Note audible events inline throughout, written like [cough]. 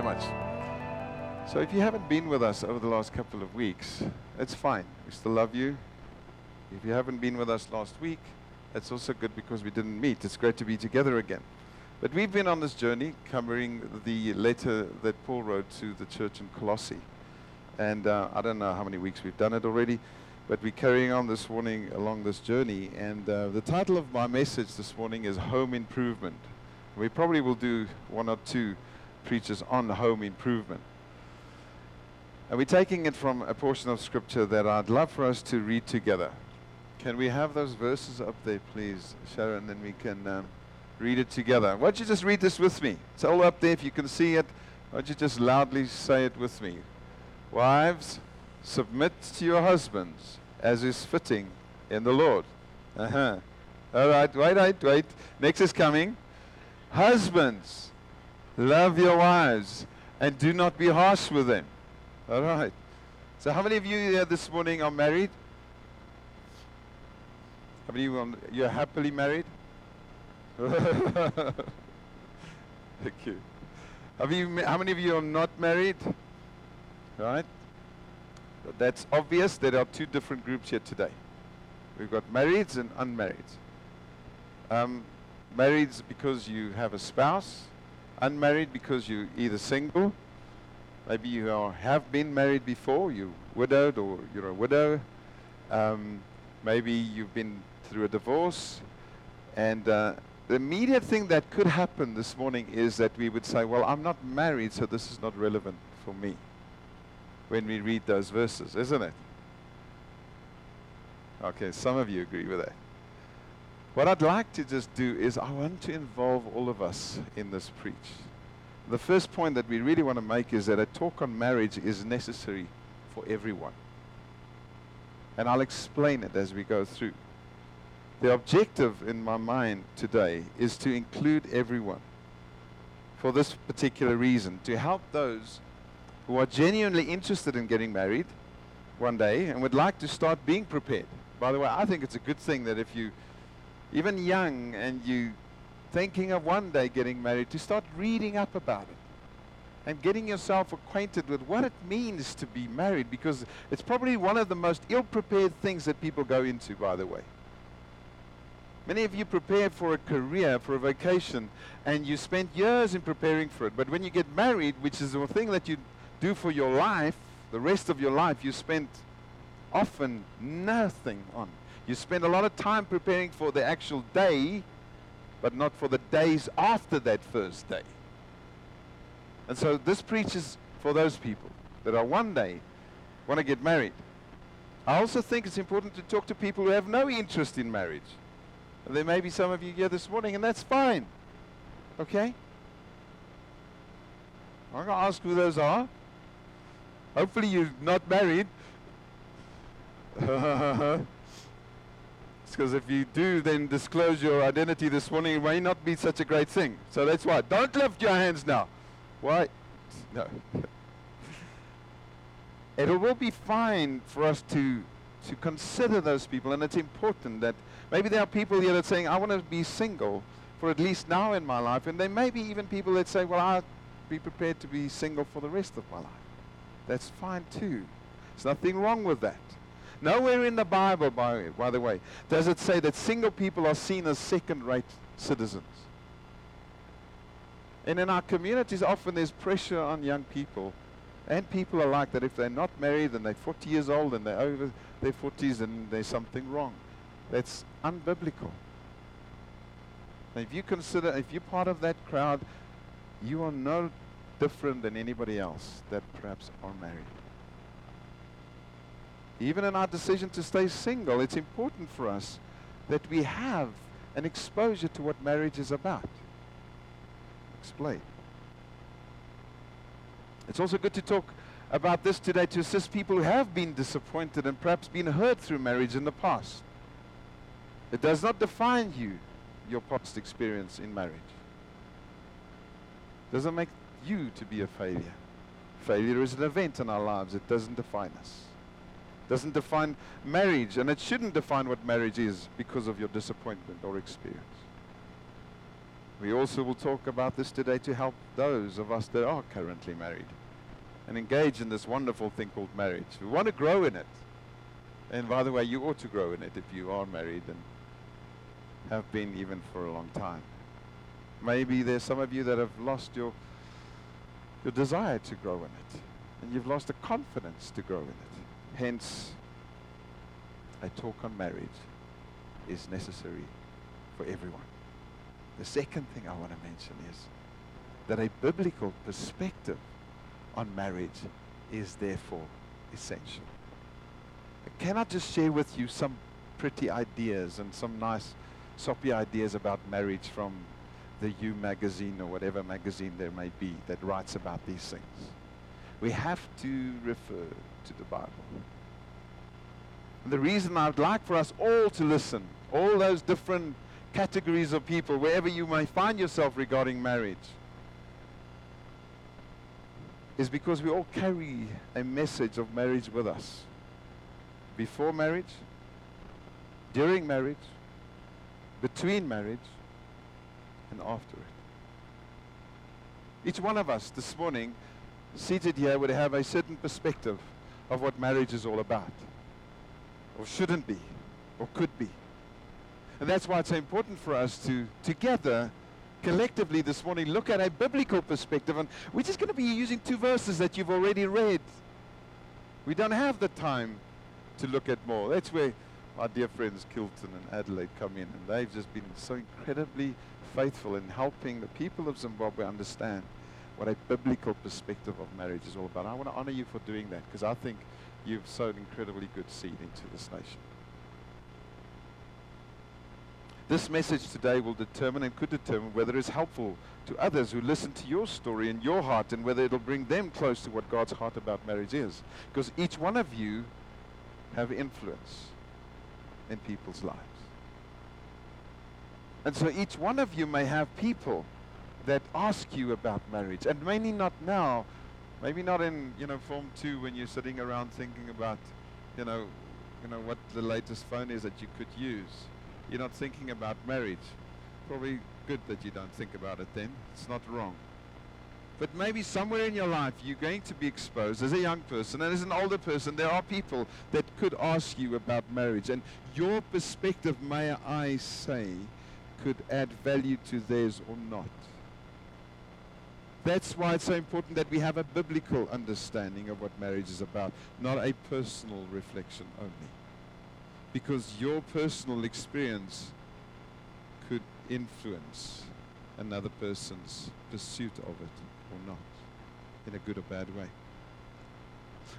very much. So, if you haven't been with us over the last couple of weeks, it's fine. We still love you. If you haven't been with us last week, that's also good because we didn't meet. It's great to be together again. But we've been on this journey covering the letter that Paul wrote to the church in Colossae. And uh, I don't know how many weeks we've done it already, but we're carrying on this morning along this journey. And uh, the title of my message this morning is Home Improvement. We probably will do one or two preachers on home improvement. And we're taking it from a portion of scripture that I'd love for us to read together. Can we have those verses up there, please, Sharon? And then we can um, read it together. Why don't you just read this with me? It's all up there if you can see it. Why don't you just loudly say it with me? Wives, submit to your husbands as is fitting in the Lord. Uh-huh. All right, wait, wait, wait. Next is coming. Husbands, love your wives and do not be harsh with them. All right. So, how many of you here this morning are married? How many of you are you're happily married? [laughs] Thank you. You. How many of you are not married? Right. That's obvious. There are two different groups here today. We've got marrieds and unmarrieds. Um, married because you have a spouse, unmarried because you're either single, maybe you are, have been married before, you're widowed or you're a widow, um, maybe you've been through a divorce, and uh, the immediate thing that could happen this morning is that we would say, Well, I'm not married, so this is not relevant for me when we read those verses, isn't it? Okay, some of you agree with that. What I'd like to just do is I want to involve all of us in this preach. The first point that we really want to make is that a talk on marriage is necessary for everyone. And I'll explain it as we go through. The objective in my mind today is to include everyone for this particular reason to help those who are genuinely interested in getting married one day and would like to start being prepared. By the way, I think it's a good thing that if you, even young, and you thinking of one day getting married, to start reading up about it and getting yourself acquainted with what it means to be married because it's probably one of the most ill prepared things that people go into, by the way. Many of you prepare for a career, for a vocation, and you spent years in preparing for it. But when you get married, which is the thing that you do for your life, the rest of your life, you spend often nothing on. You spend a lot of time preparing for the actual day, but not for the days after that first day. And so this preaches for those people that are one day want to get married. I also think it's important to talk to people who have no interest in marriage. There may be some of you here this morning, and that's fine. Okay? I'm going to ask who those are. Hopefully, you're not married. [laughs] because if you do, then disclose your identity this morning, it may not be such a great thing. So that's why. Don't lift your hands now. Why? No. [laughs] it will be fine for us to, to consider those people, and it's important that Maybe there are people here that are saying, I want to be single for at least now in my life. And there may be even people that say, well, I'll be prepared to be single for the rest of my life. That's fine too. There's nothing wrong with that. Nowhere in the Bible, by, by the way, does it say that single people are seen as second-rate citizens. And in our communities, often there's pressure on young people and people alike that if they're not married and they're 40 years old and they're over their 40s, then there's something wrong. That's unbiblical. Now, if you consider, if you're part of that crowd, you are no different than anybody else that perhaps are married. Even in our decision to stay single, it's important for us that we have an exposure to what marriage is about. Explain. It's also good to talk about this today to assist people who have been disappointed and perhaps been hurt through marriage in the past. It does not define you, your past experience in marriage. It doesn't make you to be a failure. Failure is an event in our lives. It doesn't define us. Doesn't define marriage, and it shouldn't define what marriage is because of your disappointment or experience. We also will talk about this today to help those of us that are currently married and engage in this wonderful thing called marriage. We want to grow in it. And by the way, you ought to grow in it if you are married and have been even for a long time. Maybe there's some of you that have lost your, your desire to grow in it. And you've lost the confidence to grow in it. Hence, a talk on marriage is necessary for everyone. The second thing I want to mention is that a biblical perspective on marriage is therefore essential. Can I cannot just share with you some pretty ideas and some nice soppy ideas about marriage from the You magazine or whatever magazine there may be that writes about these things. We have to refer to the Bible. And the reason I'd like for us all to listen, all those different categories of people, wherever you may find yourself regarding marriage, is because we all carry a message of marriage with us. Before marriage, during marriage, between marriage, and after it. Each one of us this morning, seated here, would have a certain perspective of what marriage is all about, or shouldn't be, or could be. And that's why it's so important for us to together, collectively this morning, look at a biblical perspective. And we're just going to be using two verses that you've already read. We don't have the time to look at more. That's where our dear friends Kilton and Adelaide come in. And they've just been so incredibly faithful in helping the people of Zimbabwe understand what a biblical perspective of marriage is all about. I want to honor you for doing that because I think you've sowed incredibly good seed into this nation. This message today will determine and could determine whether it's helpful to others who listen to your story and your heart and whether it'll bring them close to what God's heart about marriage is. Because each one of you have influence in people's lives. And so each one of you may have people that ask you about marriage. And maybe not now, maybe not in, you know, form two when you're sitting around thinking about, you know, you know, what the latest phone is that you could use. You're not thinking about marriage. Probably good that you don't think about it then. It's not wrong. But maybe somewhere in your life you're going to be exposed as a young person and as an older person. There are people that could ask you about marriage. And your perspective, may I say, could add value to theirs or not. That's why it's so important that we have a biblical understanding of what marriage is about, not a personal reflection only. Because your personal experience could influence another person's pursuit of it or not, in a good or bad way.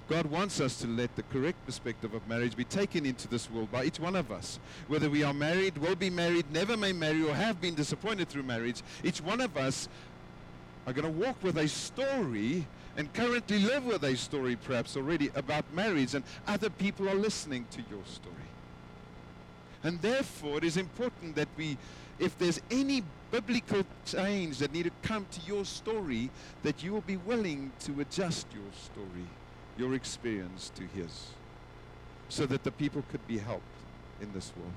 God wants us to let the correct perspective of marriage be taken into this world by each one of us. Whether we are married, will be married, never may marry, or have been disappointed through marriage, each one of us are going to walk with a story and currently live with a story perhaps already about marriage, and other people are listening to your story. And therefore, it is important that we, if there's any biblical change that need to come to your story, that you will be willing to adjust your story your experience to his so that the people could be helped in this world.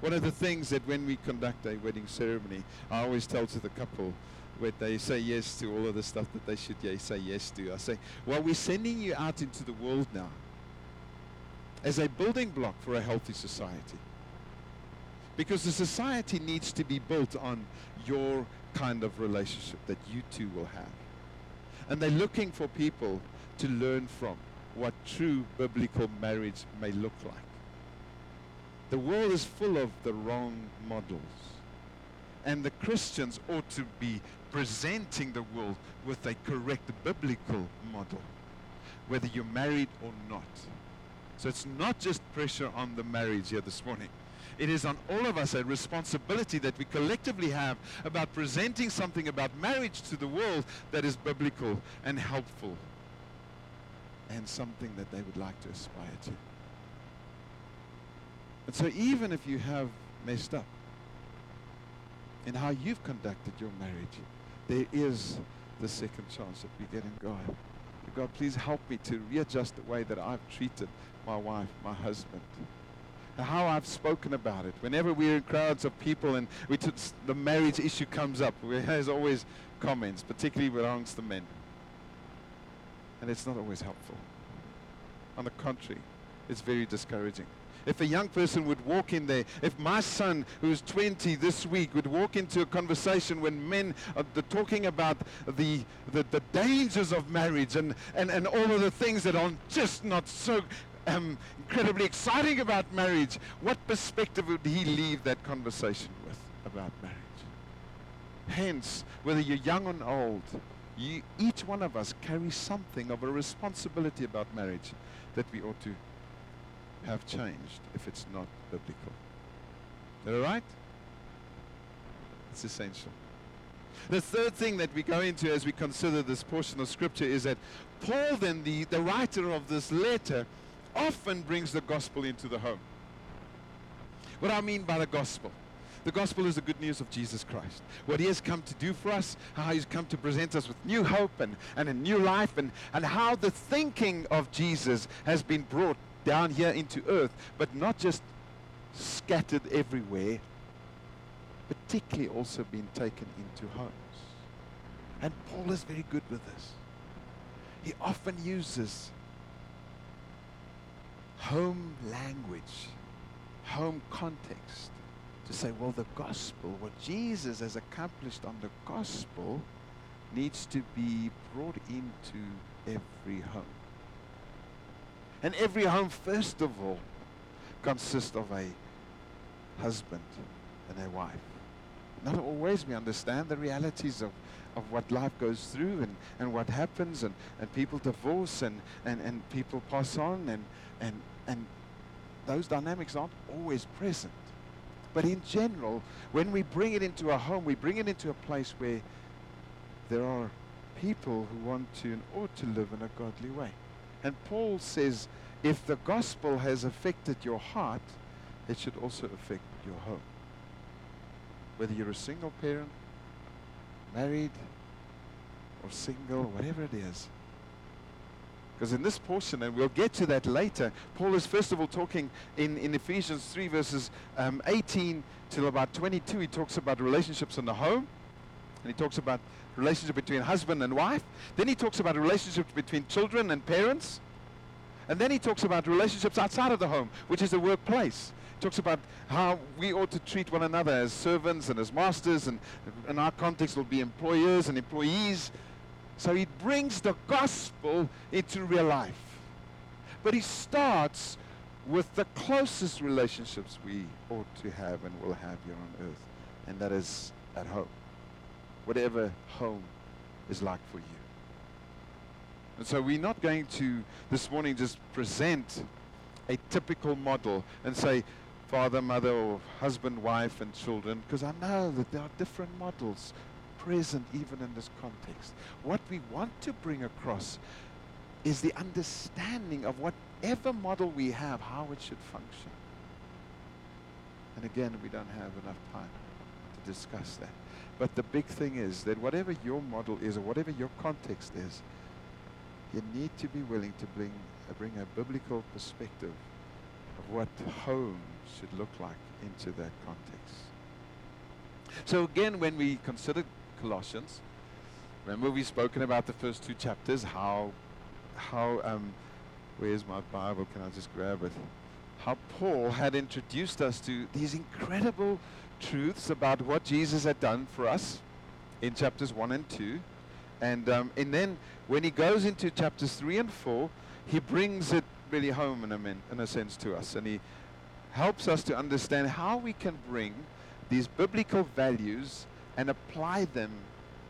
One of the things that when we conduct a wedding ceremony, I always tell to the couple, where they say yes to all of the stuff that they should say yes to. I say, well, we're sending you out into the world now as a building block for a healthy society. Because the society needs to be built on your kind of relationship that you two will have. And they're looking for people to learn from what true biblical marriage may look like. The world is full of the wrong models. And the Christians ought to be presenting the world with a correct biblical model, whether you're married or not. So it's not just pressure on the marriage here this morning. It is on all of us a responsibility that we collectively have about presenting something about marriage to the world that is biblical and helpful and something that they would like to aspire to. And so even if you have messed up in how you've conducted your marriage, there is the second chance that we get in God. God, please help me to readjust the way that I've treated my wife, my husband. how I've spoken about it. Whenever we're in crowds of people and we t- the marriage issue comes up, [laughs] there's always comments, particularly amongst the men. And it's not always helpful. On the contrary, it's very discouraging. If a young person would walk in there, if my son, who's 20 this week, would walk into a conversation when men are talking about the, the, the dangers of marriage and, and, and all of the things that are just not so um, incredibly exciting about marriage, what perspective would he leave that conversation with about marriage? Hence, whether you're young or old, you, each one of us carries something of a responsibility about marriage that we ought to have changed if it's not biblical. Is that all right? It's essential. The third thing that we go into as we consider this portion of Scripture is that Paul, then, the, the writer of this letter, often brings the gospel into the home. What I mean by the gospel the gospel is the good news of Jesus Christ. What he has come to do for us, how he's come to present us with new hope and, and a new life, and, and how the thinking of Jesus has been brought down here into earth, but not just scattered everywhere, particularly also been taken into homes. And Paul is very good with this. He often uses home language, home context to say, well, the gospel, what Jesus has accomplished on the gospel, needs to be brought into every home. And every home, first of all, consists of a husband and a wife. Not always we understand the realities of, of what life goes through and, and what happens and, and people divorce and, and, and people pass on and, and, and those dynamics aren't always present. But in general, when we bring it into a home, we bring it into a place where there are people who want to and ought to live in a godly way. And Paul says, if the gospel has affected your heart, it should also affect your home. Whether you're a single parent, married, or single, whatever it is. Because in this portion, and we'll get to that later, Paul is first of all talking in, in Ephesians 3, verses um, 18 till about 22. He talks about relationships in the home, and he talks about relationship between husband and wife. Then he talks about relationships between children and parents. And then he talks about relationships outside of the home, which is the workplace. He talks about how we ought to treat one another as servants and as masters, and in our context will be employers and employees. So he brings the gospel into real life. But he starts with the closest relationships we ought to have and will have here on earth, and that is at home whatever home is like for you. And so we're not going to this morning just present a typical model and say father, mother, or husband, wife, and children, because I know that there are different models present even in this context. What we want to bring across is the understanding of whatever model we have, how it should function. And again, we don't have enough time to discuss that. But the big thing is that whatever your model is or whatever your context is, you need to be willing to bring, uh, bring a biblical perspective of what home should look like into that context. So again, when we consider Colossians, remember we've spoken about the first two chapters, how, how, um, where's my Bible? Can I just grab it? How Paul had introduced us to these incredible truths about what Jesus had done for us in chapters 1 and 2. And, um, and then when he goes into chapters 3 and 4, he brings it really home in a, min, in a sense to us. And he helps us to understand how we can bring these biblical values and apply them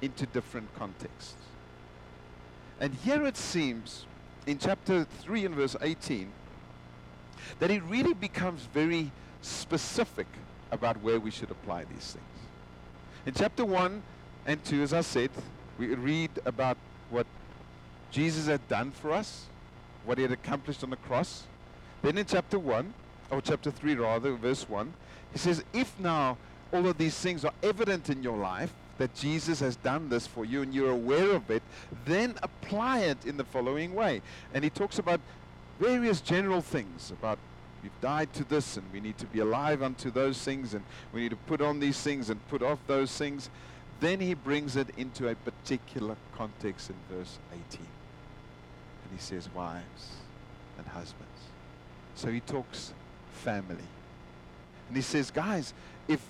into different contexts. And here it seems in chapter 3 and verse 18 that it really becomes very specific about where we should apply these things. In chapter 1 and 2, as I said, we read about what Jesus had done for us, what he had accomplished on the cross. Then in chapter 1, or chapter 3 rather, verse 1, he says, If now all of these things are evident in your life, that Jesus has done this for you and you're aware of it, then apply it in the following way. And he talks about various general things about we've died to this and we need to be alive unto those things and we need to put on these things and put off those things. Then he brings it into a particular context in verse 18. And he says, wives and husbands. So he talks family. And he says, guys, if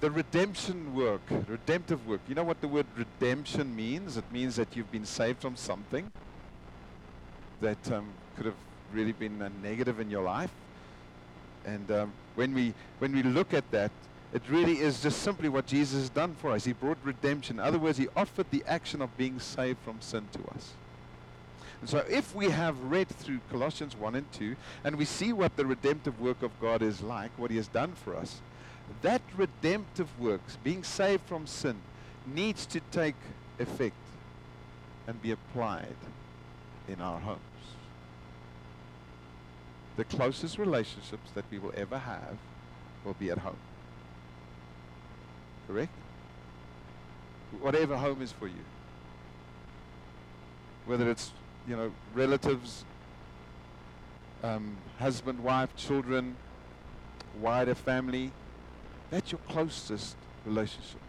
the redemption work, redemptive work, you know what the word redemption means? It means that you've been saved from something that um, could have really been a negative in your life. And um, when, we, when we look at that, it really is just simply what Jesus has done for us. He brought redemption. In other words, he offered the action of being saved from sin to us. And so if we have read through Colossians 1 and 2, and we see what the redemptive work of God is like, what he has done for us, that redemptive work, being saved from sin, needs to take effect and be applied in our homes. The closest relationships that we will ever have will be at home. Correct? Whatever home is for you. Whether it's, you know, relatives, um, husband, wife, children, wider family, that's your closest relationships.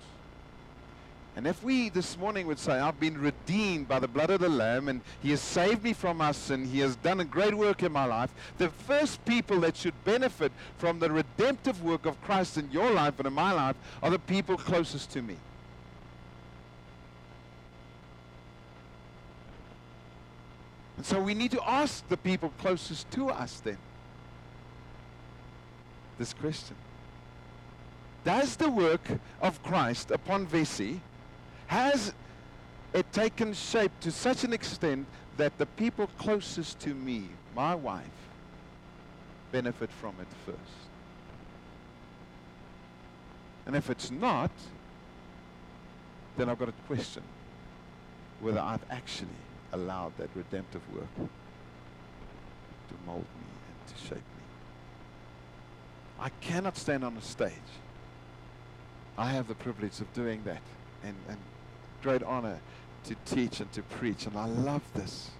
And if we this morning would say, I've been redeemed by the blood of the Lamb and He has saved me from our sin, He has done a great work in my life, the first people that should benefit from the redemptive work of Christ in your life and in my life are the people closest to me. And so we need to ask the people closest to us then this question. Does the work of Christ upon Vesey has it taken shape to such an extent that the people closest to me, my wife, benefit from it first? And if it's not, then I've got a question whether I've actually allowed that redemptive work to mold me and to shape me. I cannot stand on a stage. I have the privilege of doing that and, and great honor to teach and to preach, and I love this.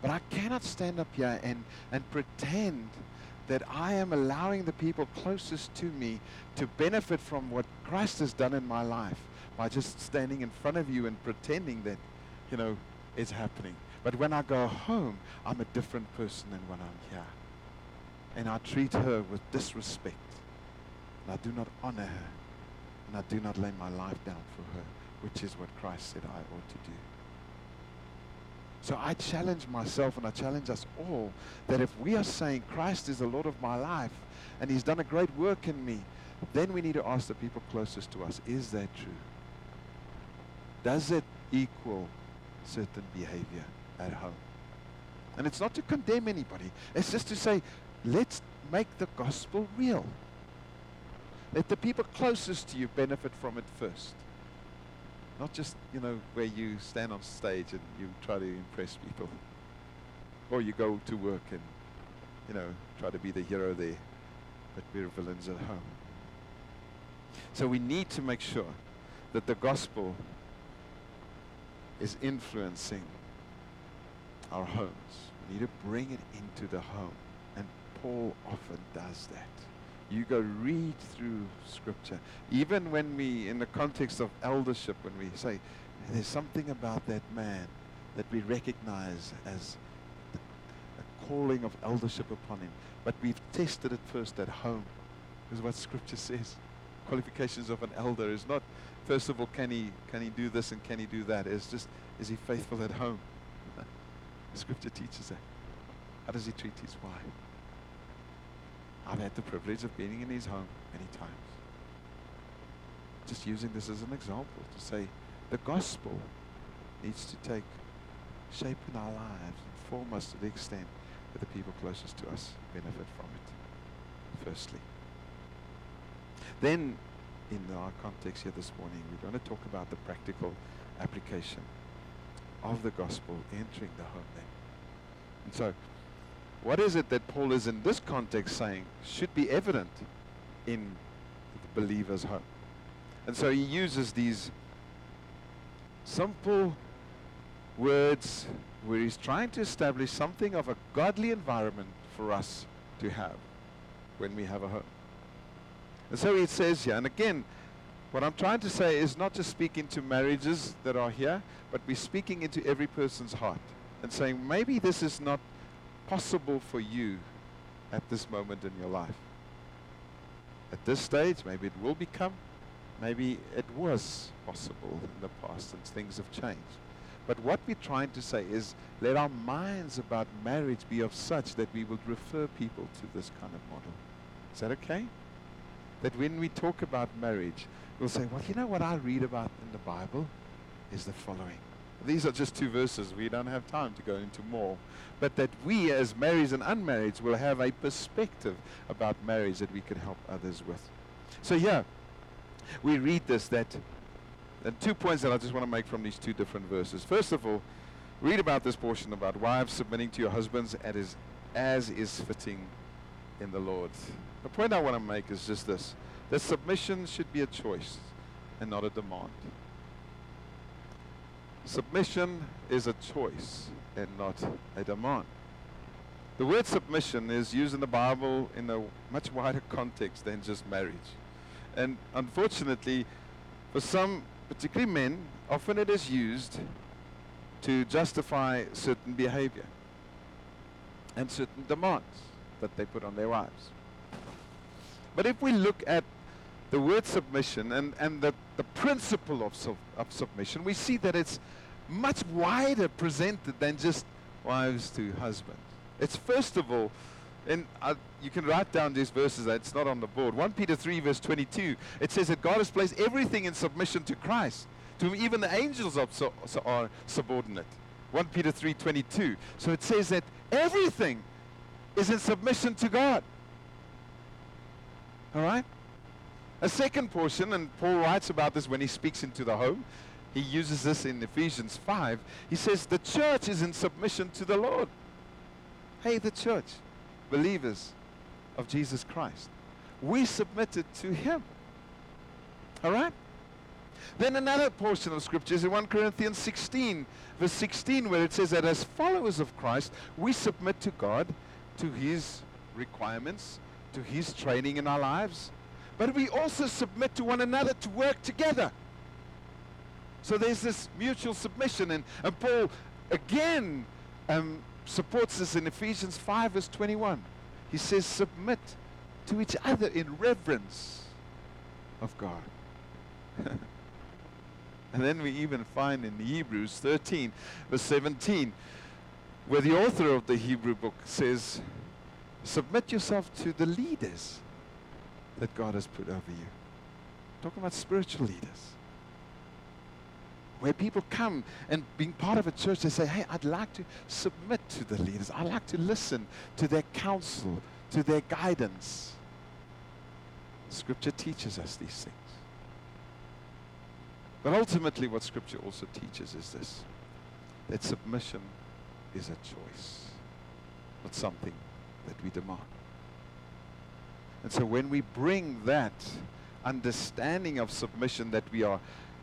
But I cannot stand up here and, and pretend that I am allowing the people closest to me to benefit from what Christ has done in my life by just standing in front of you and pretending that, you know, it's happening. But when I go home, I'm a different person than when I'm here. And I treat her with disrespect. And I do not honor her. And I do not lay my life down for her which is what Christ said I ought to do. So I challenge myself and I challenge us all that if we are saying Christ is the Lord of my life and he's done a great work in me, then we need to ask the people closest to us, is that true? Does it equal certain behavior at home? And it's not to condemn anybody. It's just to say, let's make the gospel real. Let the people closest to you benefit from it first. Not just, you know, where you stand on stage and you try to impress people. Or you go to work and, you know, try to be the hero there. But we're villains at home. So we need to make sure that the gospel is influencing our homes. We need to bring it into the home. And Paul often does that you go read through scripture. Even when we, in the context of eldership, when we say there's something about that man that we recognize as a calling of eldership upon him. But we've tested it first at home, is what scripture says. Qualifications of an elder is not, first of all, can he, can he do this and can he do that? It's just, is he faithful at home? [laughs] Scripture teaches that. How does he treat his wife? I've had the privilege of being in his home many times. Just using this as an example to say the gospel needs to take shape in our lives and form us to the extent that the people closest to us benefit from it, firstly. Then, in our context here this morning, we're going to talk about the practical application of the gospel entering the home then. And so, what is it that Paul is in this context saying should be evident in the believer's home? And so he uses these simple words where he's trying to establish something of a godly environment for us to have when we have a home. And so he says here, and again, what I'm trying to say is not to speak into marriages that are here, but we're speaking into every person's heart and saying, maybe this is not possible for you at this moment in your life. At this stage, maybe it will become, maybe it was possible in the past and things have changed. But what we're trying to say is let our minds about marriage be of such that we will refer people to this kind of model. Is that okay? That when we talk about marriage, we'll say, well, you know what I read about in the Bible is the following. These are just two verses. We don't have time to go into more. But that we, as marrieds and unmarrieds, will have a perspective about marriage that we can help others with. So, yeah, we read this that, and two points that I just want to make from these two different verses. First of all, read about this portion about wives submitting to your husbands as, as is fitting in the Lord. The point I want to make is just this that submission should be a choice and not a demand. Submission is a choice and not a demand. The word submission is used in the Bible in a much wider context than just marriage. And unfortunately, for some, particularly men, often it is used to justify certain behavior and certain demands that they put on their wives. But if we look at the word submission and, and the, the principle of, sub, of submission, we see that it's much wider presented than just wives to husbands. It's first of all, and uh, you can write down these verses, it's not on the board. 1 Peter 3, verse 22, it says that God has placed everything in submission to Christ, to whom even the angels are, so, so are subordinate. 1 Peter 3, 22. So it says that everything is in submission to God. All right? A second portion, and Paul writes about this when he speaks into the home. He uses this in Ephesians 5. He says, The church is in submission to the Lord. Hey, the church, believers of Jesus Christ, we submitted to Him. All right? Then another portion of scripture is in 1 Corinthians 16, verse 16, where it says that as followers of Christ, we submit to God, to His requirements, to His training in our lives, but we also submit to one another to work together. So there's this mutual submission, and, and Paul again um, supports this in Ephesians 5, verse 21. He says, Submit to each other in reverence of God. [laughs] and then we even find in Hebrews 13, verse 17, where the author of the Hebrew book says, Submit yourself to the leaders that God has put over you. Talking about spiritual leaders. Where people come and being part of a church, they say, hey, I'd like to submit to the leaders. I'd like to listen to their counsel, to their guidance. Scripture teaches us these things. But ultimately, what Scripture also teaches is this that submission is a choice, not something that we demand. And so when we bring that understanding of submission that we are,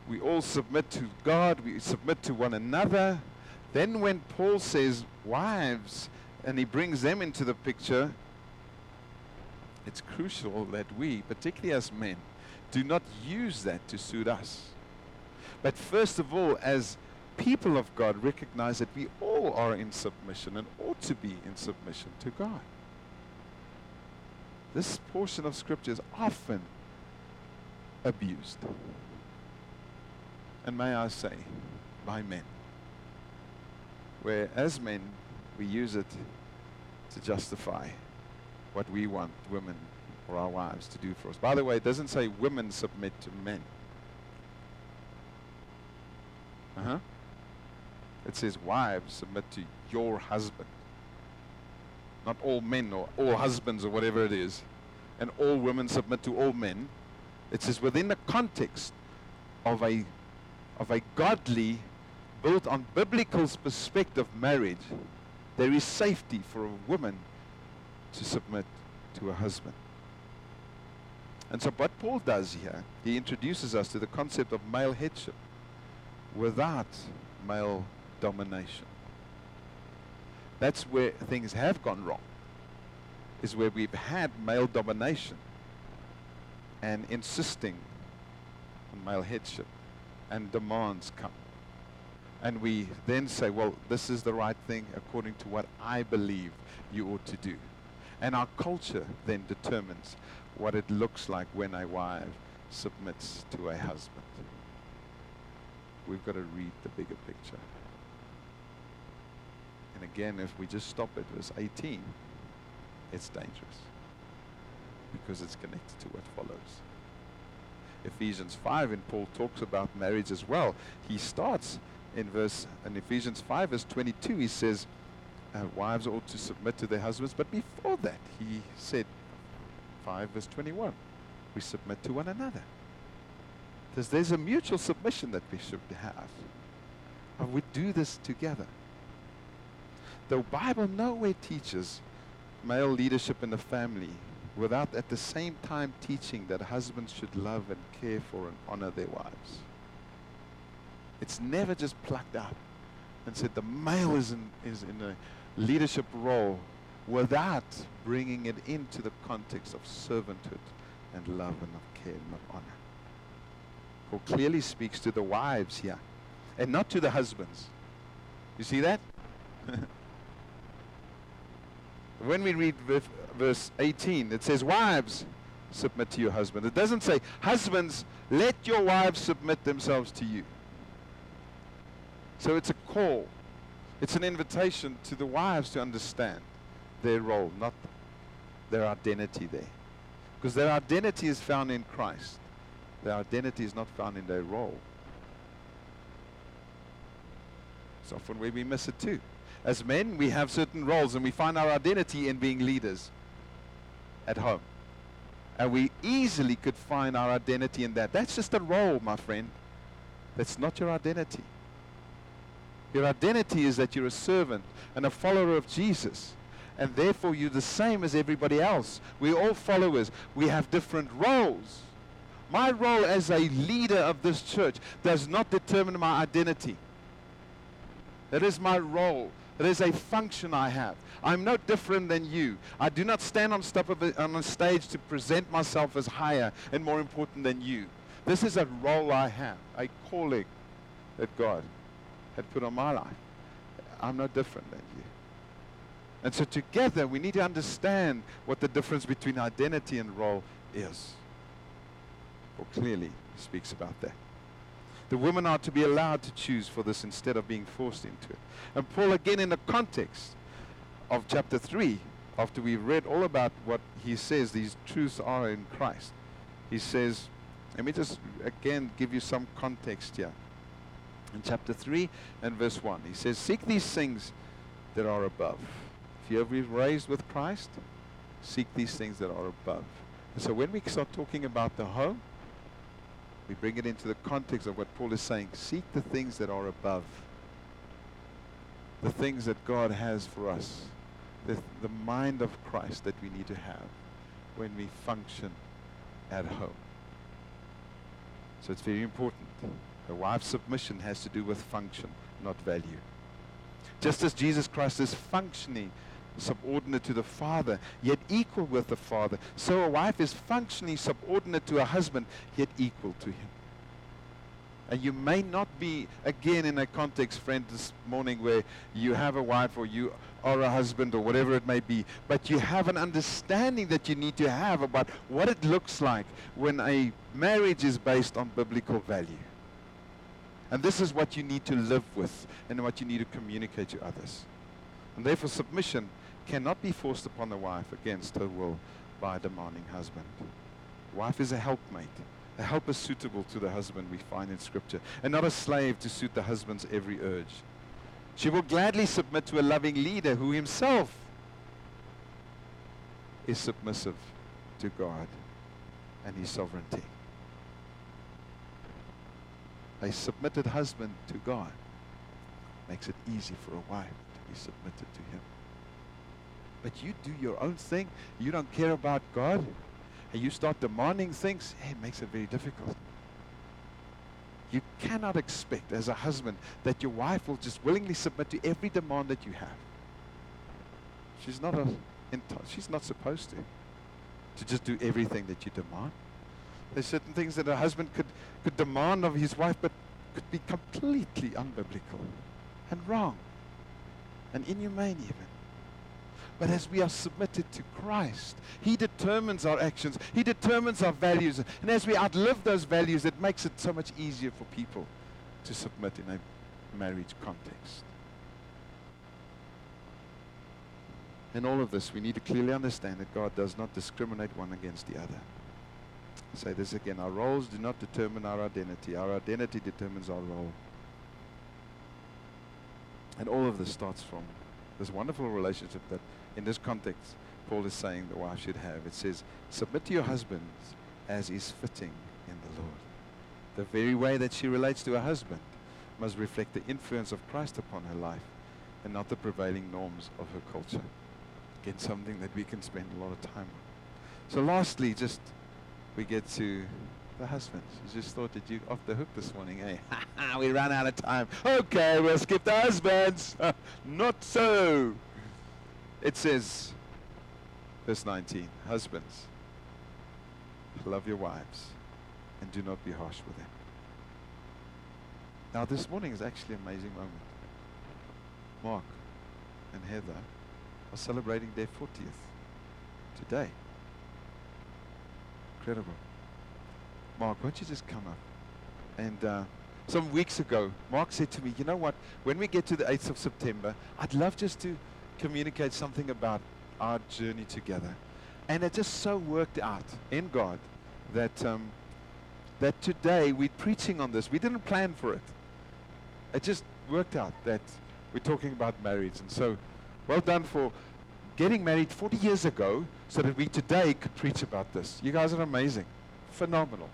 we all submit to God, we submit to one another, then when Paul says wives, and he brings them into the picture, it's crucial that we, particularly as men, do not use that to suit us. But first of all, as people of God, recognize that we all are in submission and ought to be in submission to God. This portion of Scripture is often abused. And may I say, by men. Where as men, we use it to justify what we want women or our wives to do for us. By the way, it doesn't say women submit to men. Uh-huh. It says wives submit to your husband not all men or all husbands or whatever it is, and all women submit to all men. It says within the context of a of a godly, built on biblical perspective marriage, there is safety for a woman to submit to a husband. And so what Paul does here, he introduces us to the concept of male headship without male domination. That's where things have gone wrong. is where we've had male domination and insisting on male headship and demands come. And we then say, well, this is the right thing according to what I believe you ought to do. And our culture then determines what it looks like when a wife submits to a husband. We've got to read the bigger picture. And again, if we just stop at verse 18, it's dangerous because it's connected to what follows. Ephesians 5, and Paul talks about marriage as well. He starts in verse in Ephesians 5, verse 22. He says, uh, "Wives ought to submit to their husbands." But before that, he said, 5, verse 21, we submit to one another. There's, there's a mutual submission that we should have. And we do this together. The Bible nowhere teaches male leadership in the family without at the same time teaching that husbands should love and care for and honor their wives. It's never just plucked up and said the male is in, is in a leadership role without bringing it into the context of servanthood and love and of care and of honor. Paul clearly speaks to the wives here and not to the husbands. You see that? [laughs] when we read verse 18, it says, Wives, submit to your husband. It doesn't say, Husbands, let your wives submit themselves to you. So it's a call, it's an invitation to the wives to understand their role, not their identity there. Because their identity is found in Christ, their identity is not found in their role. It's often where we miss it too. As men, we have certain roles and we find our identity in being leaders at home. And we easily could find our identity in that. That's just a role, my friend. That's not your identity. Your identity is that you're a servant and a follower of Jesus. And therefore, you're the same as everybody else. We're all followers. We have different roles. My role as a leader of this church does not determine my identity. That is my role. It is a function I have. I'm no different than you. I do not stand on, a, on a stage to present myself as higher and more important than you. This is a role I have, a calling that God had put on my life. I'm no different than you. And so together we need to understand what the difference between identity and role is. Well, clearly speaks about that. The women are to be allowed to choose for this instead of being forced into it. And Paul, again, in the context of chapter 3, after we've read all about what he says these truths are in Christ, he says, let me just again give you some context here. In chapter 3 and verse 1, he says, Seek these things that are above. If you have been raised with Christ, seek these things that are above. And so when we start talking about the home, we bring it into the context of what Paul is saying. Seek the things that are above, the things that God has for us, the, the mind of Christ that we need to have when we function at home. So it's very important. A wife's submission has to do with function, not value. Just as Jesus Christ is functioning subordinate to the father, yet equal with the father. So a wife is functionally subordinate to a husband, yet equal to him. And you may not be, again, in a context, friend, this morning where you have a wife or you are a husband or whatever it may be, but you have an understanding that you need to have about what it looks like when a marriage is based on biblical value. And this is what you need to live with and what you need to communicate to others. And therefore, submission cannot be forced upon the wife against her will by a demanding husband. Wife is a helpmate. A helper suitable to the husband we find in Scripture, and not a slave to suit the husband's every urge. She will gladly submit to a loving leader who himself is submissive to God and his sovereignty. A submitted husband to God makes it easy for a wife to be submitted to him but you do your own thing, you don't care about God, and you start demanding things, it makes it very difficult. You cannot expect as a husband that your wife will just willingly submit to every demand that you have. She's not a she's not supposed to. To just do everything that you demand. There's certain things that a husband could, could demand of his wife, but could be completely unbiblical and wrong and inhumane even. But as we are submitted to Christ, He determines our actions, He determines our values. And as we outlive those values, it makes it so much easier for people to submit in a marriage context. In all of this, we need to clearly understand that God does not discriminate one against the other. I'll say this again our roles do not determine our identity, our identity determines our role. And all of this starts from this wonderful relationship that, in this context, Paul is saying the wife should have. It says, Submit to your husbands as is fitting in the Lord. The very way that she relates to her husband must reflect the influence of Christ upon her life and not the prevailing norms of her culture. Again, something that we can spend a lot of time on. So, lastly, just we get to the husbands. You just thought that you off the hook this morning, eh? [laughs] we ran out of time. Okay, we'll skip the husbands. [laughs] Not so. It says, verse 19, husbands, love your wives and do not be harsh with them. Now, this morning is actually an amazing moment. Mark and Heather are celebrating their 40th today. Incredible. Mark, why don't you just come up? And uh, some weeks ago, Mark said to me, you know what, when we get to the 8th of September, I'd love just to communicate something about our journey together. And it just so worked out in God that, um, that today we're preaching on this. We didn't plan for it. It just worked out that we're talking about marriage. And so, well done for getting married 40 years ago so that we today could preach about this. You guys are amazing. Phenomenal.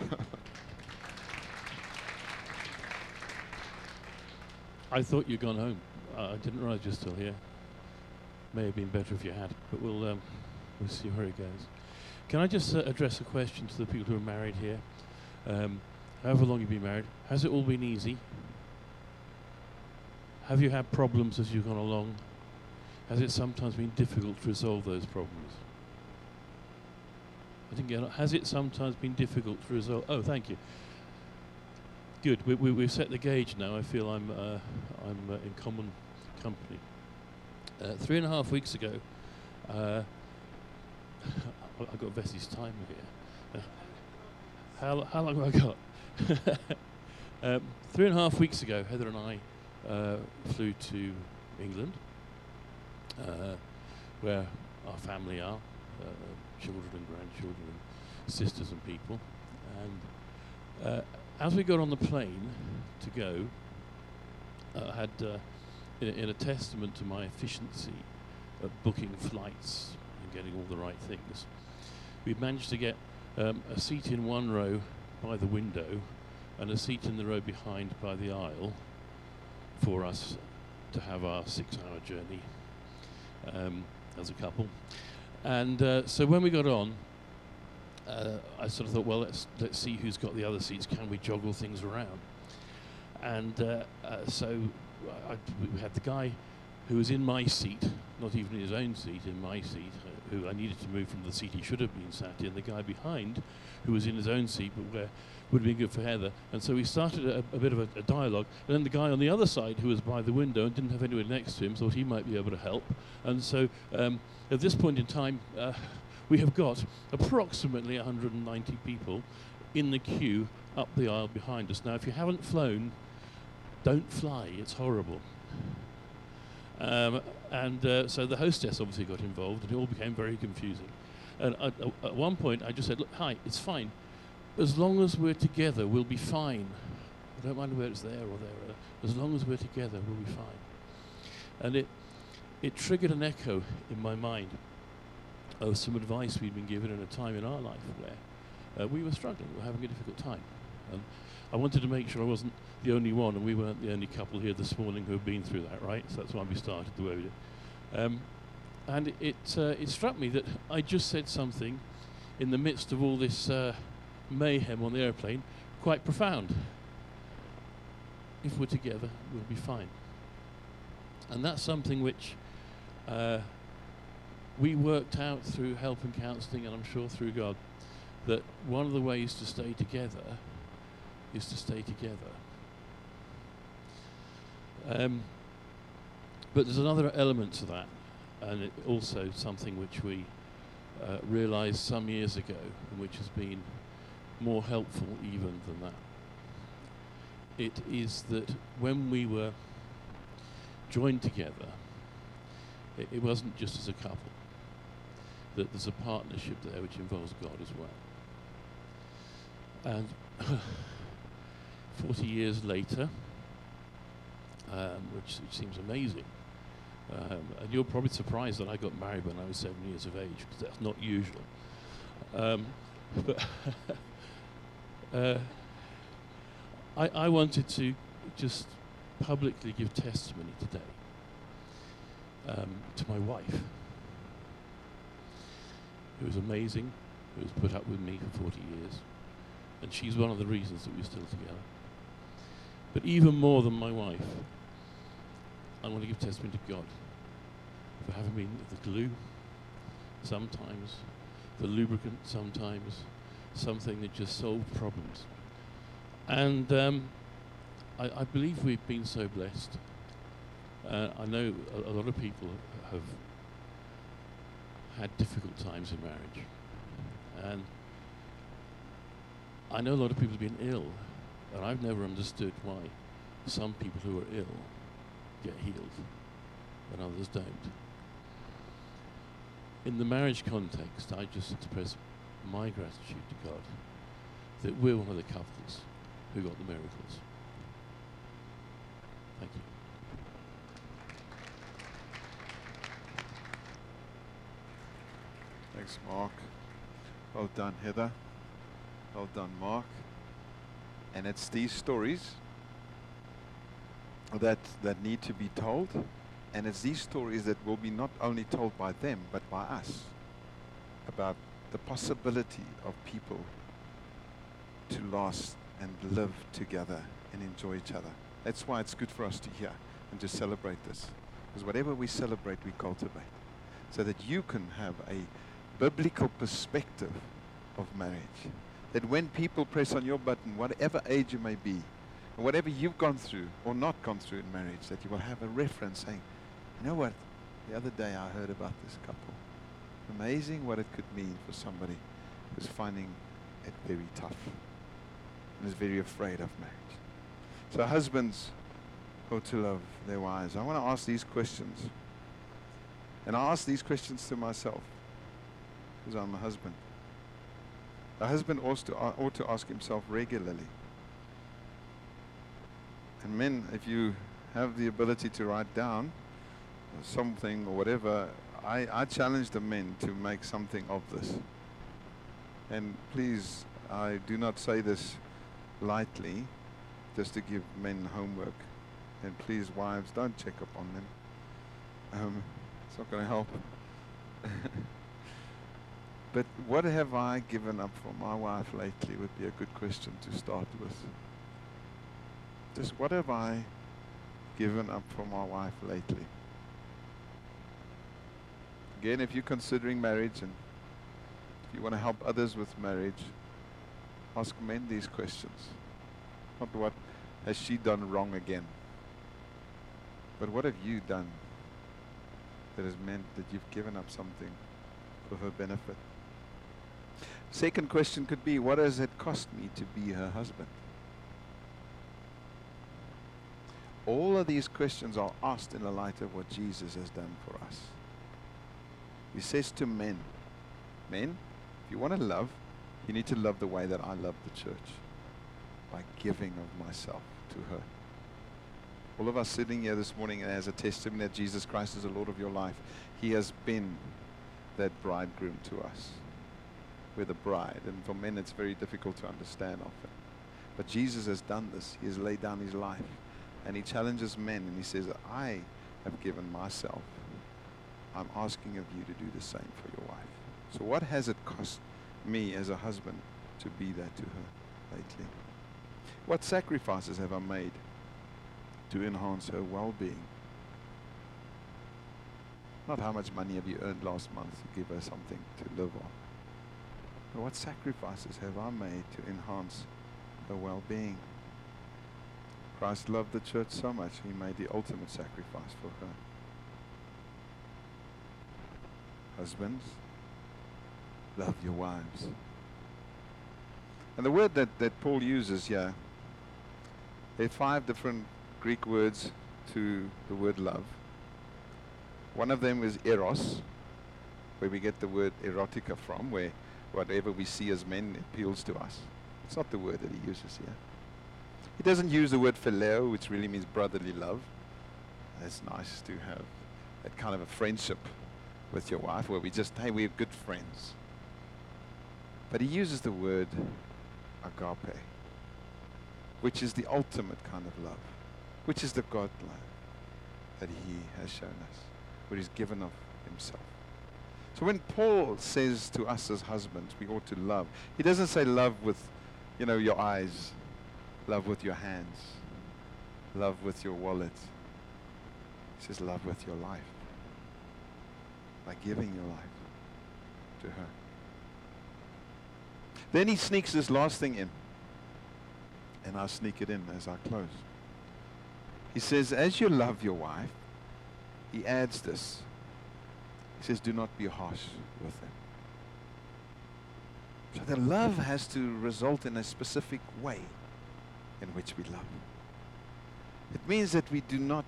[laughs] I thought you'd gone home. I didn't realize you're still here. May have been better if you had, but we'll um, we'll see where it goes. Can I just uh, address a question to the people who are married here? Um, however long you've been married, has it all been easy? Have you had problems as you've gone along? Has it sometimes been difficult to resolve those problems? I didn't get. Has it sometimes been difficult to resolve? Oh, thank you. Good. We, we, we've set the gauge now. I feel I'm uh, I'm uh, in common company. Uh, three and a half weeks ago, uh, [laughs] I I got Vessie's timer here. Uh, how how long have I got? [laughs] um, three and a half weeks ago, Heather and I uh, flew to England, uh, where our family are, uh, children and grandchildren and sisters and people. And as we got on the plane to go, I had, in, in a testament to my efficiency of booking flights and getting all the right things, we managed to get um, a seat in one row by the window and a seat in the row behind by the aisle for us to have our six-hour journey um, as a couple. And uh, so when we got on, uh, I sort of thought, well, let's let's see who's got the other seats. Can we joggle things around? And uh, uh, so I, we had the guy who was in my seat, not even in his own seat, in my seat, uh, who I needed to move from the seat he should have been sat in. The guy behind, who was in his own seat, but where would have been good for Heather. And so we started a, a bit of a, a dialogue. And then the guy on the other side, who was by the window and didn't have anyone next to him, thought he might be able to help. And so um, at this point in time, uh, we have got approximately 190 people in the queue up the aisle behind us. Now, if you haven't flown, don't fly. It's horrible. Um, and uh, so the hostess obviously got involved, and it all became very confusing. And at, at one point, I just said, "Look, hi, it's fine. As long as we're together, we'll be fine. I don't mind whether it's there or there. As long as we're together, we'll be fine." And it it triggered an echo in my mind of some advice we'd been given at a time in our life where uh, we were struggling, we were having a difficult time. And I wanted to make sure I wasn't the only one, and we weren't the only couple here this morning who have been through that, right? So that's why we started the way we did. Um, and it, uh, it struck me that I just said something in the midst of all this uh, mayhem on the airplane, quite profound. If we're together, we'll be fine. And that's something which uh, we worked out through help and counselling, and I'm sure through God, that one of the ways to stay together is to stay together. Um, but there's another element to that, and also something which we uh, realised some years ago, which has been more helpful even than that. It is that when we were joined together, it, it wasn't just as a couple, that there's a partnership there which involves God as well. And [laughs] 40 years later, um, which, which, seems amazing. Um, and you're probably surprised that I got married when I was seven years of age, because that's not usual. Um, [laughs] but uh, I, I wanted to just publicly give testimony today um, to my wife, who was amazing, who has put up with me for 40 years, and she's one of the reasons that we're still together. But even more than my wife, I want to give testimony to God for having been the glue sometimes, the lubricant sometimes, something that just solved problems. And um, I, I, believe we've been so blessed. Uh, I know a, a, lot of people have had difficult times in marriage. And I know a lot of people have been ill, and I've never understood why some people who are ill get healed and others don't. In the marriage context, I just express my gratitude to God that we're one of the couples who got the miracles. Thank you. Thanks, Mark. Well done, Heather. Well done, Mark. And it's these stories that, that need to be told. And it's these stories that will be not only told by them, but by us about the possibility of people to last and live together and enjoy each other. That's why it's good for us to hear and to celebrate this. Because whatever we celebrate, we cultivate. So that you can have a biblical perspective of marriage. That when people press on your button, whatever age you may be, and whatever you've gone through or not gone through in marriage, that you will have a reference saying, you know what? The other day I heard about this couple. Amazing what it could mean for somebody who's finding it very tough and is very afraid of marriage. So husbands who to love their wives. I want to ask these questions. And I ask these questions to myself because I'm a husband. A husband ought to, ought to ask himself regularly. And men, if you have the ability to write down something or whatever, I, I challenge the men to make something of this. And please, I do not say this lightly, just to give men homework. And please, wives, don't check up on them. Um, it's not going to help. [laughs] but what have I given up for my wife lately would be a good question to start with. Just what have I given up for my wife lately? Again, if you're considering marriage and if you want to help others with marriage, ask men these questions. Not what has she done wrong again, but what have you done that has meant that you've given up something for her benefit? Second question could be, what has it cost me to be her husband? All of these questions are asked in the light of what Jesus has done for us. He says to men, Men, if you want to love, you need to love the way that I love the church by giving of myself to her. All of us sitting here this morning as a testimony that Jesus Christ is the Lord of your life, He has been that bridegroom to us. We're the bride. And for men, it's very difficult to understand often. But Jesus has done this. He has laid down His life. And He challenges men and He says, I have given myself I'm asking of you to do the same for your wife. So, what has it cost me as a husband to be that to her lately? What sacrifices have I made to enhance her well being? Not how much money have you earned last month to give her something to live on. What sacrifices have I made to enhance her well being? Christ loved the church so much, he made the ultimate sacrifice for her. Husbands, love your wives. And the word that, that Paul uses here, there are five different Greek words to the word love. One of them is eros, where we get the word erotica from, where whatever we see as men appeals to us. It's not the word that he uses here. He doesn't use the word phileo, which really means brotherly love. It's nice to have that kind of a friendship with your wife where we just, hey, we're good friends. But he uses the word agape, which is the ultimate kind of love, which is the God love that he has shown us, where he's given of himself. So when Paul says to us as husbands, we ought to love, he doesn't say love with, you know, your eyes, love with your hands, love with your wallet. He says love with your life, by giving your life to her. Then he sneaks this last thing in, and I'll sneak it in as I close. He says, as you love your wife, he adds this. He says, do not be harsh with them. So the love has to result in a specific way in which we love. It means that we do not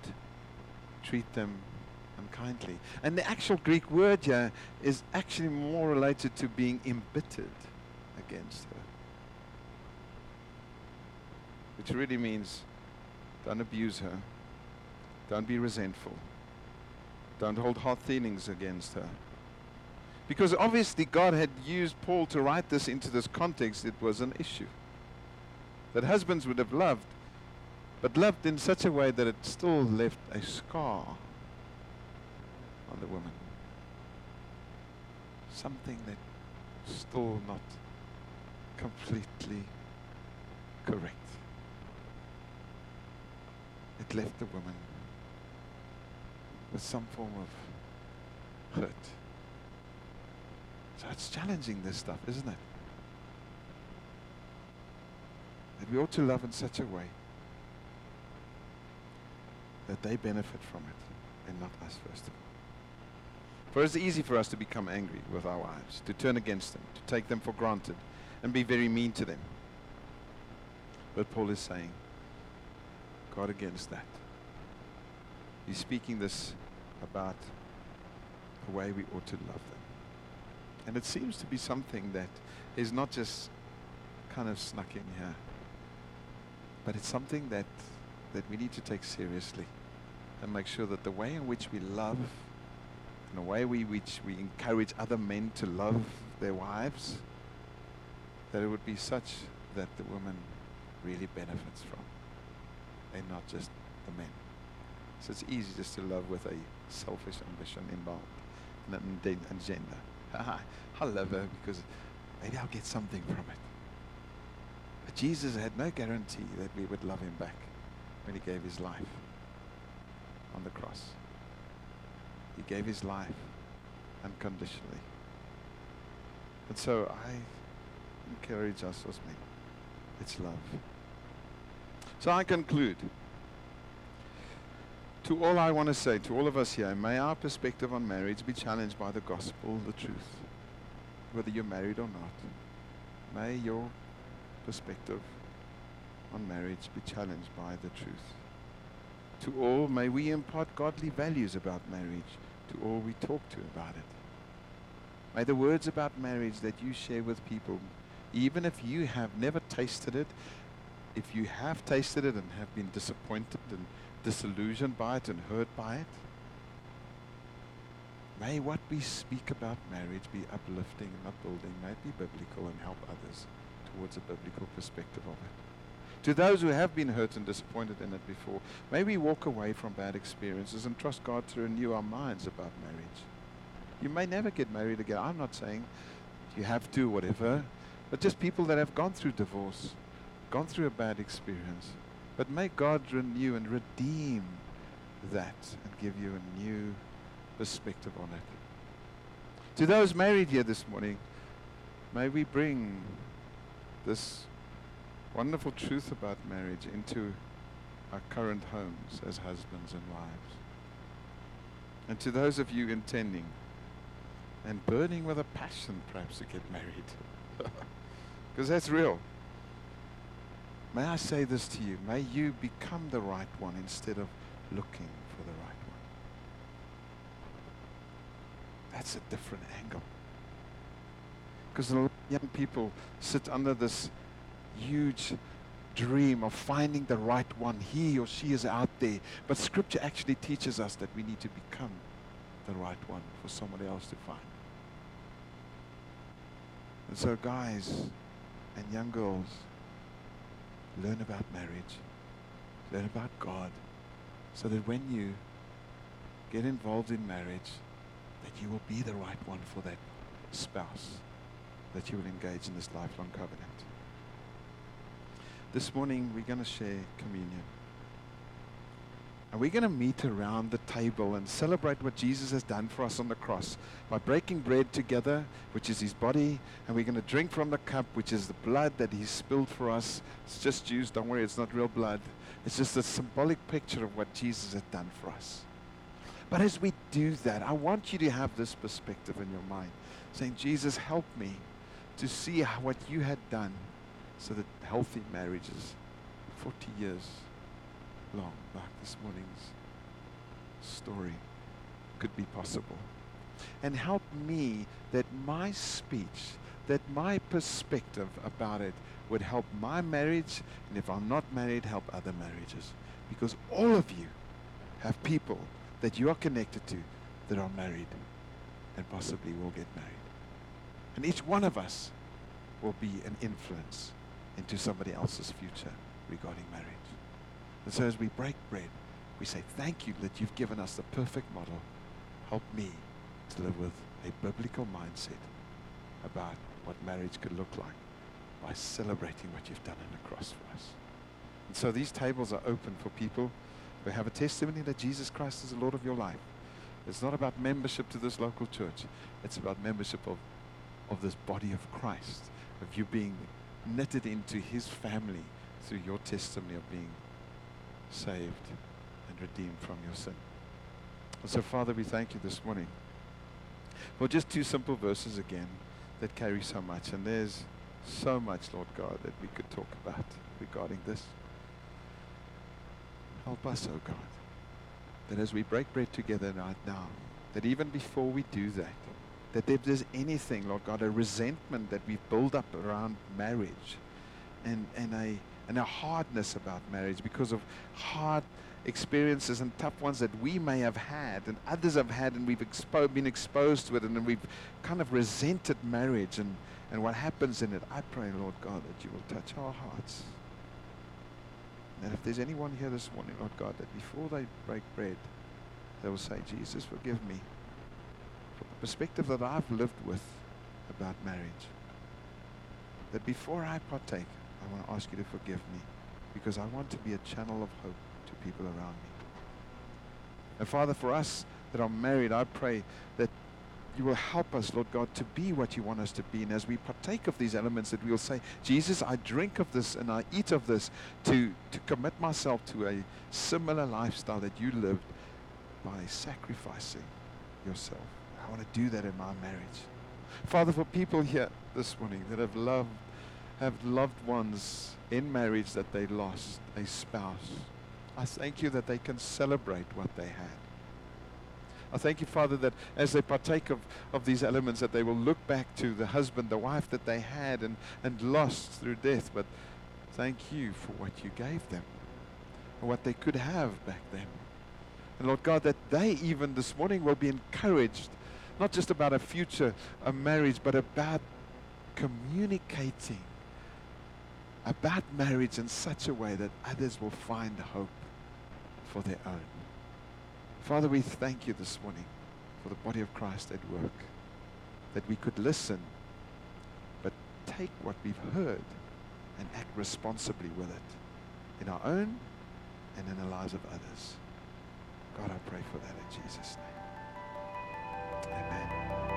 treat them unkindly. And the actual Greek word here is actually more related to being embittered against her. Which really means don't abuse her, don't be resentful, don't hold hard feelings against her. Because obviously God had used Paul to write this into this context, it was an issue. That husbands would have loved, but loved in such a way that it still left a scar on the woman. Something that still not completely correct. It left the woman with some form of hurt. So it's challenging this stuff, isn't it? That we ought to love in such a way that they benefit from it and not us first of all. For it's easy for us to become angry with our wives, to turn against them, to take them for granted, and be very mean to them. But Paul is saying, God against that. He's speaking this about the way we ought to love them. And it seems to be something that is not just kind of snuck in here, but it's something that, that we need to take seriously and make sure that the way in which we love and the way we which we encourage other men to love their wives, that it would be such that the woman really benefits from and not just the men. So it's easy just to love with a selfish ambition involved and an agenda. [laughs] I love her because maybe I'll get something from it. But Jesus had no guarantee that we would love him back when he gave his life on the cross. He gave his life unconditionally. And so I encourage us as men. It's love. So I conclude. To all I want to say, to all of us here, may our perspective on marriage be challenged by the gospel, the truth, whether you're married or not. May your perspective on marriage be challenged by the truth. To all, may we impart godly values about marriage to all we talk to about it. May the words about marriage that you share with people, even if you have never tasted it, if you have tasted it and have been disappointed and disillusioned by it and hurt by it, may what we speak about marriage be uplifting and upbuilding, may it be biblical and help others towards a biblical perspective of it. To those who have been hurt and disappointed in it before, may we walk away from bad experiences and trust God to renew our minds about marriage. You may never get married again. I'm not saying you have to, whatever, but just people that have gone through divorce, gone through a bad experience. But may God renew and redeem that and give you a new perspective on it. To those married here this morning, may we bring this wonderful truth about marriage into our current homes as husbands and wives. And to those of you intending and burning with a passion perhaps to get married, [laughs] because that's real. May I say this to you? May you become the right one instead of looking for the right one. That's a different angle. Because young people sit under this huge dream of finding the right one. He or she is out there. But Scripture actually teaches us that we need to become the right one for somebody else to find. And so, guys and young girls, learn about marriage, learn about God, so that when you get involved in marriage, that you will be the right one for that spouse, that you will engage in this lifelong covenant. This morning, we're going to share communion. And we're going to meet around the table and celebrate what Jesus has done for us on the cross by breaking bread together, which is his body, and we're going to drink from the cup, which is the blood that he spilled for us. It's just juice, don't worry, it's not real blood. It's just a symbolic picture of what Jesus has done for us. But as we do that, I want you to have this perspective in your mind, saying, Jesus, help me to see what you had done so that healthy marriages, 40 years long, like this morning's story, could be possible. And help me that my speech, that my perspective about it would help my marriage, and if I'm not married, help other marriages. Because all of you have people that you are connected to that are married and possibly will get married. And each one of us will be an influence into somebody else's future regarding marriage. And so as we break bread, we say, Thank you that you've given us the perfect model. Help me to live with a biblical mindset about what marriage could look like by celebrating what you've done on the cross for us. And so these tables are open for people who have a testimony that Jesus Christ is the Lord of your life. It's not about membership to this local church. It's about membership of, of this body of Christ, of you being knitted into his family through your testimony of being saved and redeemed from your sin. And so, Father, we thank you this morning for just two simple verses again that carry so much. And there's so much, Lord God, that we could talk about regarding this. Help us, oh God, that as we break bread together right now, that even before we do that, that if there's anything, Lord God, a resentment that we build up around marriage and, and, a, and a hardness about marriage because of hard experiences and tough ones that we may have had and others have had and we've expo- been exposed to it and we've kind of resented marriage and, and what happens in it, I pray, Lord God, that you will touch our hearts. And if there's anyone here this morning, Lord God, that before they break bread, they will say, Jesus, forgive me from the perspective that I've lived with about marriage. That before I partake, I want to ask you to forgive me because I want to be a channel of hope to people around me. And Father, for us that are married, I pray that you will help us, Lord God, to be what you want us to be. And as we partake of these elements, that we'll say, Jesus, I drink of this and I eat of this to, to commit myself to a similar lifestyle that you lived by sacrificing yourself. I want to do that in my marriage. Father, for people here this morning that have loved, have loved ones in marriage that they lost, a spouse, I thank you that they can celebrate what they had. I thank you, Father, that as they partake of, of these elements, that they will look back to the husband, the wife that they had and, and lost through death. But thank you for what you gave them and what they could have back then. And Lord God, that they even this morning will be encouraged, not just about a future, a marriage, but about communicating about marriage in such a way that others will find hope for their own. Father, we thank you this morning for the body of Christ at work, that we could listen, but take what we've heard and act responsibly with it in our own and in the lives of others. God, I pray for that in Jesus' name. Amen.